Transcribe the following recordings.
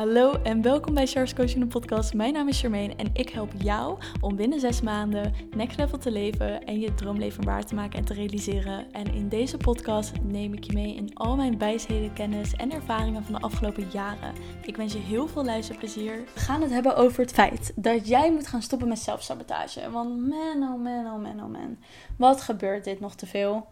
Hallo en welkom bij Charles Coaching podcast. Mijn naam is Charmaine en ik help jou om binnen zes maanden next level te leven en je droomleven waar te maken en te realiseren. En in deze podcast neem ik je mee in al mijn wijsheden, kennis en ervaringen van de afgelopen jaren. Ik wens je heel veel luisterplezier. We gaan het hebben over het feit dat jij moet gaan stoppen met zelfsabotage. Want man, oh man, oh man, oh man. Wat gebeurt dit nog te veel?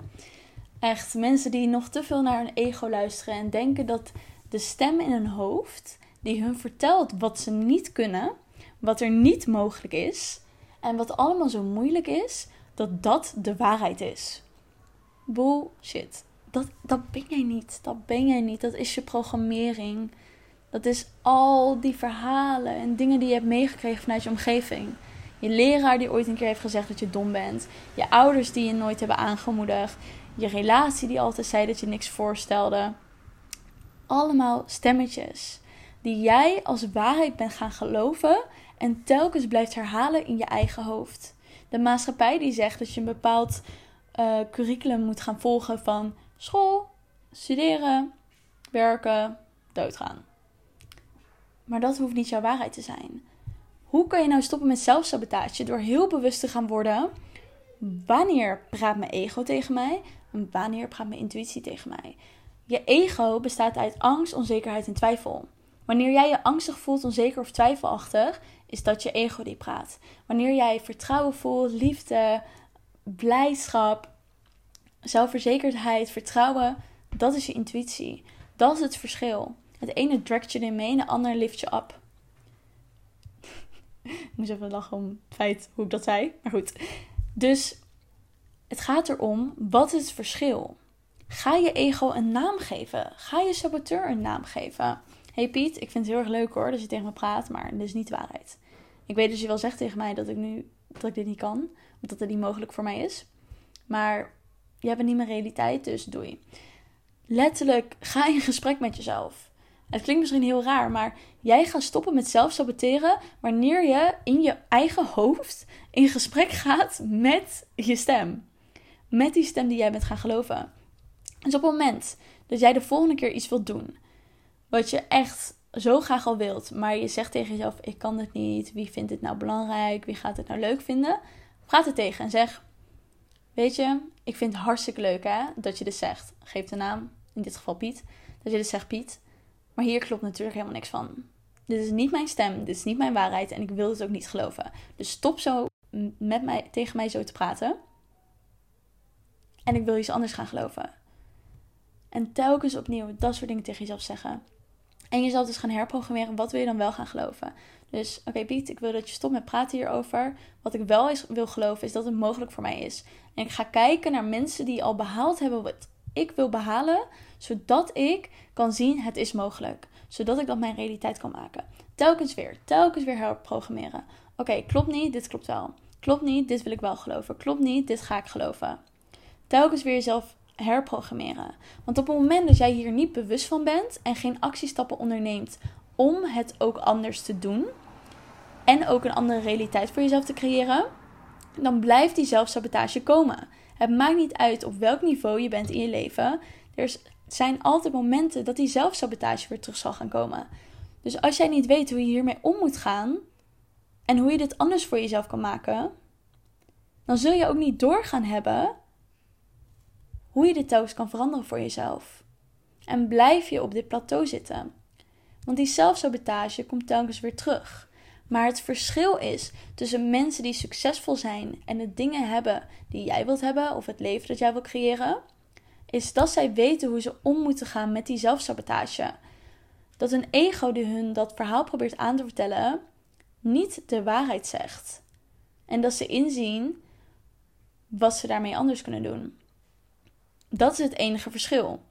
Echt, mensen die nog te veel naar hun ego luisteren en denken dat de stem in hun hoofd die hun vertelt wat ze niet kunnen, wat er niet mogelijk is en wat allemaal zo moeilijk is, dat dat de waarheid is. Bullshit. Dat, dat ben jij niet. Dat ben jij niet. Dat is je programmering. Dat is al die verhalen en dingen die je hebt meegekregen vanuit je omgeving. Je leraar die ooit een keer heeft gezegd dat je dom bent. Je ouders die je nooit hebben aangemoedigd. Je relatie die altijd zei dat je niks voorstelde. Allemaal stemmetjes die jij als waarheid bent gaan geloven en telkens blijft herhalen in je eigen hoofd. De maatschappij die zegt dat je een bepaald uh, curriculum moet gaan volgen van school, studeren, werken, doodgaan. Maar dat hoeft niet jouw waarheid te zijn. Hoe kan je nou stoppen met zelfsabotage? Door heel bewust te gaan worden. Wanneer praat mijn ego tegen mij? En wanneer praat mijn intuïtie tegen mij? Je ego bestaat uit angst, onzekerheid en twijfel. Wanneer jij je angstig voelt, onzeker of twijfelachtig, is dat je ego die praat. Wanneer jij vertrouwen voelt, liefde, blijdschap, zelfverzekerdheid, vertrouwen, dat is je intuïtie. Dat is het verschil. Het ene trekt je in mee en de ander lift je up. ik moest even lachen om het feit hoe ik dat zei. Maar goed. Dus het gaat erom, wat is het verschil? Ga je ego een naam geven? Ga je saboteur een naam geven? Hey Piet, ik vind het heel erg leuk hoor dat je tegen me praat, maar dit is niet de waarheid. Ik weet dat je wel zegt tegen mij dat ik nu dat ik dit niet kan, omdat het niet mogelijk voor mij is. Maar je hebt niet mijn realiteit, dus doei. Letterlijk, ga in gesprek met jezelf. Het klinkt misschien heel raar, maar jij gaat stoppen met zelf saboteren wanneer je in je eigen hoofd in gesprek gaat met je stem. Met die stem die jij bent gaan geloven. Dus op het moment dat jij de volgende keer iets wilt doen, wat je echt zo graag al wilt, maar je zegt tegen jezelf: Ik kan het niet. Wie vindt dit nou belangrijk? Wie gaat het nou leuk vinden? Praat er tegen en zeg: Weet je, ik vind het hartstikke leuk hè, dat je dit zegt. Geef de naam, in dit geval Piet. Dat je dit zegt, Piet. Maar hier klopt natuurlijk helemaal niks van. Dit is niet mijn stem, dit is niet mijn waarheid en ik wil het ook niet geloven. Dus stop zo met mij, tegen mij zo te praten. En ik wil iets anders gaan geloven. En telkens opnieuw dat soort dingen tegen jezelf zeggen. En jezelf dus gaan herprogrammeren. Wat wil je dan wel gaan geloven? Dus oké, Piet, ik wil dat je stopt met praten hierover. Wat ik wel eens wil geloven is dat het mogelijk voor mij is. En ik ga kijken naar mensen die al behaald hebben wat ik wil behalen, zodat ik kan zien het is mogelijk. Zodat ik dat mijn realiteit kan maken. Telkens weer, telkens weer herprogrammeren. Oké, klopt niet, dit klopt wel. Klopt niet, dit wil ik wel geloven. Klopt niet, dit ga ik geloven. Telkens weer jezelf herprogrammeren. Want op het moment dat jij hier niet bewust van bent en geen actiestappen onderneemt om het ook anders te doen en ook een andere realiteit voor jezelf te creëren, dan blijft die zelfsabotage komen. Het maakt niet uit op welk niveau je bent in je leven. Er zijn altijd momenten dat die zelfsabotage weer terug zal gaan komen. Dus als jij niet weet hoe je hiermee om moet gaan en hoe je dit anders voor jezelf kan maken, dan zul je ook niet doorgaan hebben hoe je dit telkens kan veranderen voor jezelf. En blijf je op dit plateau zitten. Want die zelfsabotage komt telkens weer terug. Maar het verschil is tussen mensen die succesvol zijn en de dingen hebben die jij wilt hebben, of het leven dat jij wilt creëren, is dat zij weten hoe ze om moeten gaan met die zelfsabotage. Dat een ego die hun dat verhaal probeert aan te vertellen, niet de waarheid zegt. En dat ze inzien wat ze daarmee anders kunnen doen. Dat is het enige verschil.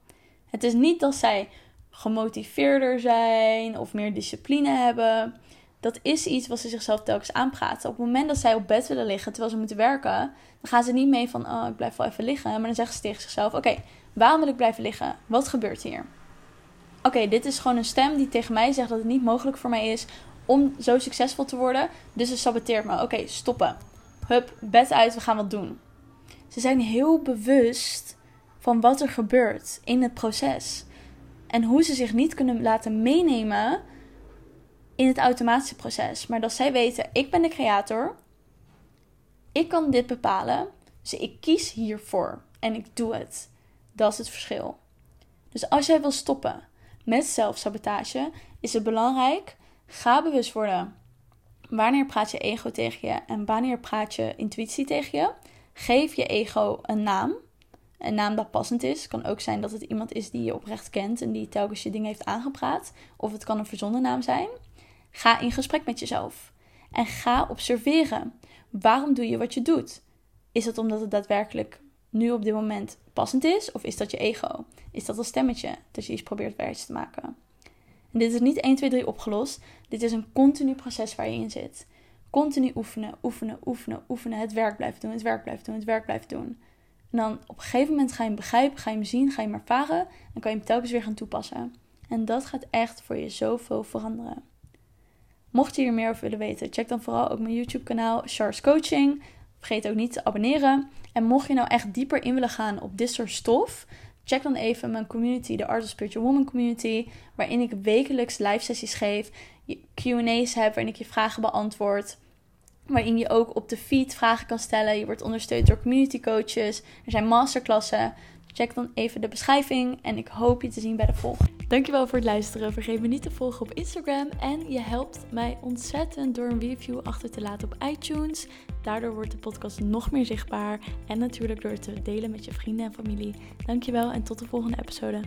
Het is niet dat zij gemotiveerder zijn of meer discipline hebben. Dat is iets wat ze zichzelf telkens aanpraten. Op het moment dat zij op bed willen liggen terwijl ze moeten werken, dan gaan ze niet mee van: Oh, ik blijf wel even liggen. Maar dan zeggen ze tegen zichzelf: Oké, waarom wil ik blijven liggen? Wat gebeurt hier? Oké, dit is gewoon een stem die tegen mij zegt dat het niet mogelijk voor mij is om zo succesvol te worden. Dus het saboteert me. Oké, stoppen. Hup, bed uit, we gaan wat doen. Ze zijn heel bewust van wat er gebeurt in het proces. En hoe ze zich niet kunnen laten meenemen in het automatische proces. Maar dat zij weten, ik ben de creator. Ik kan dit bepalen. Dus ik kies hiervoor. En ik doe het. Dat is het verschil. Dus als jij wil stoppen met zelfsabotage, is het belangrijk. Ga bewust worden. Wanneer praat je ego tegen je en wanneer praat je intuïtie tegen je? Geef je ego een naam. Een naam dat passend is. Kan ook zijn dat het iemand is die je oprecht kent en die telkens je dingen heeft aangepraat. Of het kan een verzonnen naam zijn. Ga in gesprek met jezelf. En ga observeren. Waarom doe je wat je doet? Is het omdat het daadwerkelijk nu op dit moment passend is? Of is dat je ego? Is dat een stemmetje dat je iets probeert wijs te maken? En dit is niet 1, 2, 3 opgelost. Dit is een continu proces waar je in zit. Continu oefenen, oefenen, oefenen, oefenen. Het werk blijven doen, het werk blijven doen, het werk blijven doen. En dan op een gegeven moment ga je hem begrijpen, ga je hem zien, ga je hem ervaren. En kan je hem telkens weer gaan toepassen. En dat gaat echt voor je zoveel veranderen. Mocht je hier meer over willen weten, check dan vooral ook mijn YouTube kanaal Charles Coaching. Vergeet ook niet te abonneren. En mocht je nou echt dieper in willen gaan op dit soort stof, check dan even mijn community, de Art of Spiritual Woman Community, waarin ik wekelijks live sessies geef, Q&A's heb waarin ik je vragen beantwoord, waarin je ook op de feed vragen kan stellen. Je wordt ondersteund door community coaches. Er zijn masterklassen. Check dan even de beschrijving en ik hoop je te zien bij de volgende. Dankjewel voor het luisteren. Vergeet me niet te volgen op Instagram. En je helpt mij ontzettend door een review achter te laten op iTunes. Daardoor wordt de podcast nog meer zichtbaar. En natuurlijk door te delen met je vrienden en familie. Dankjewel en tot de volgende episode.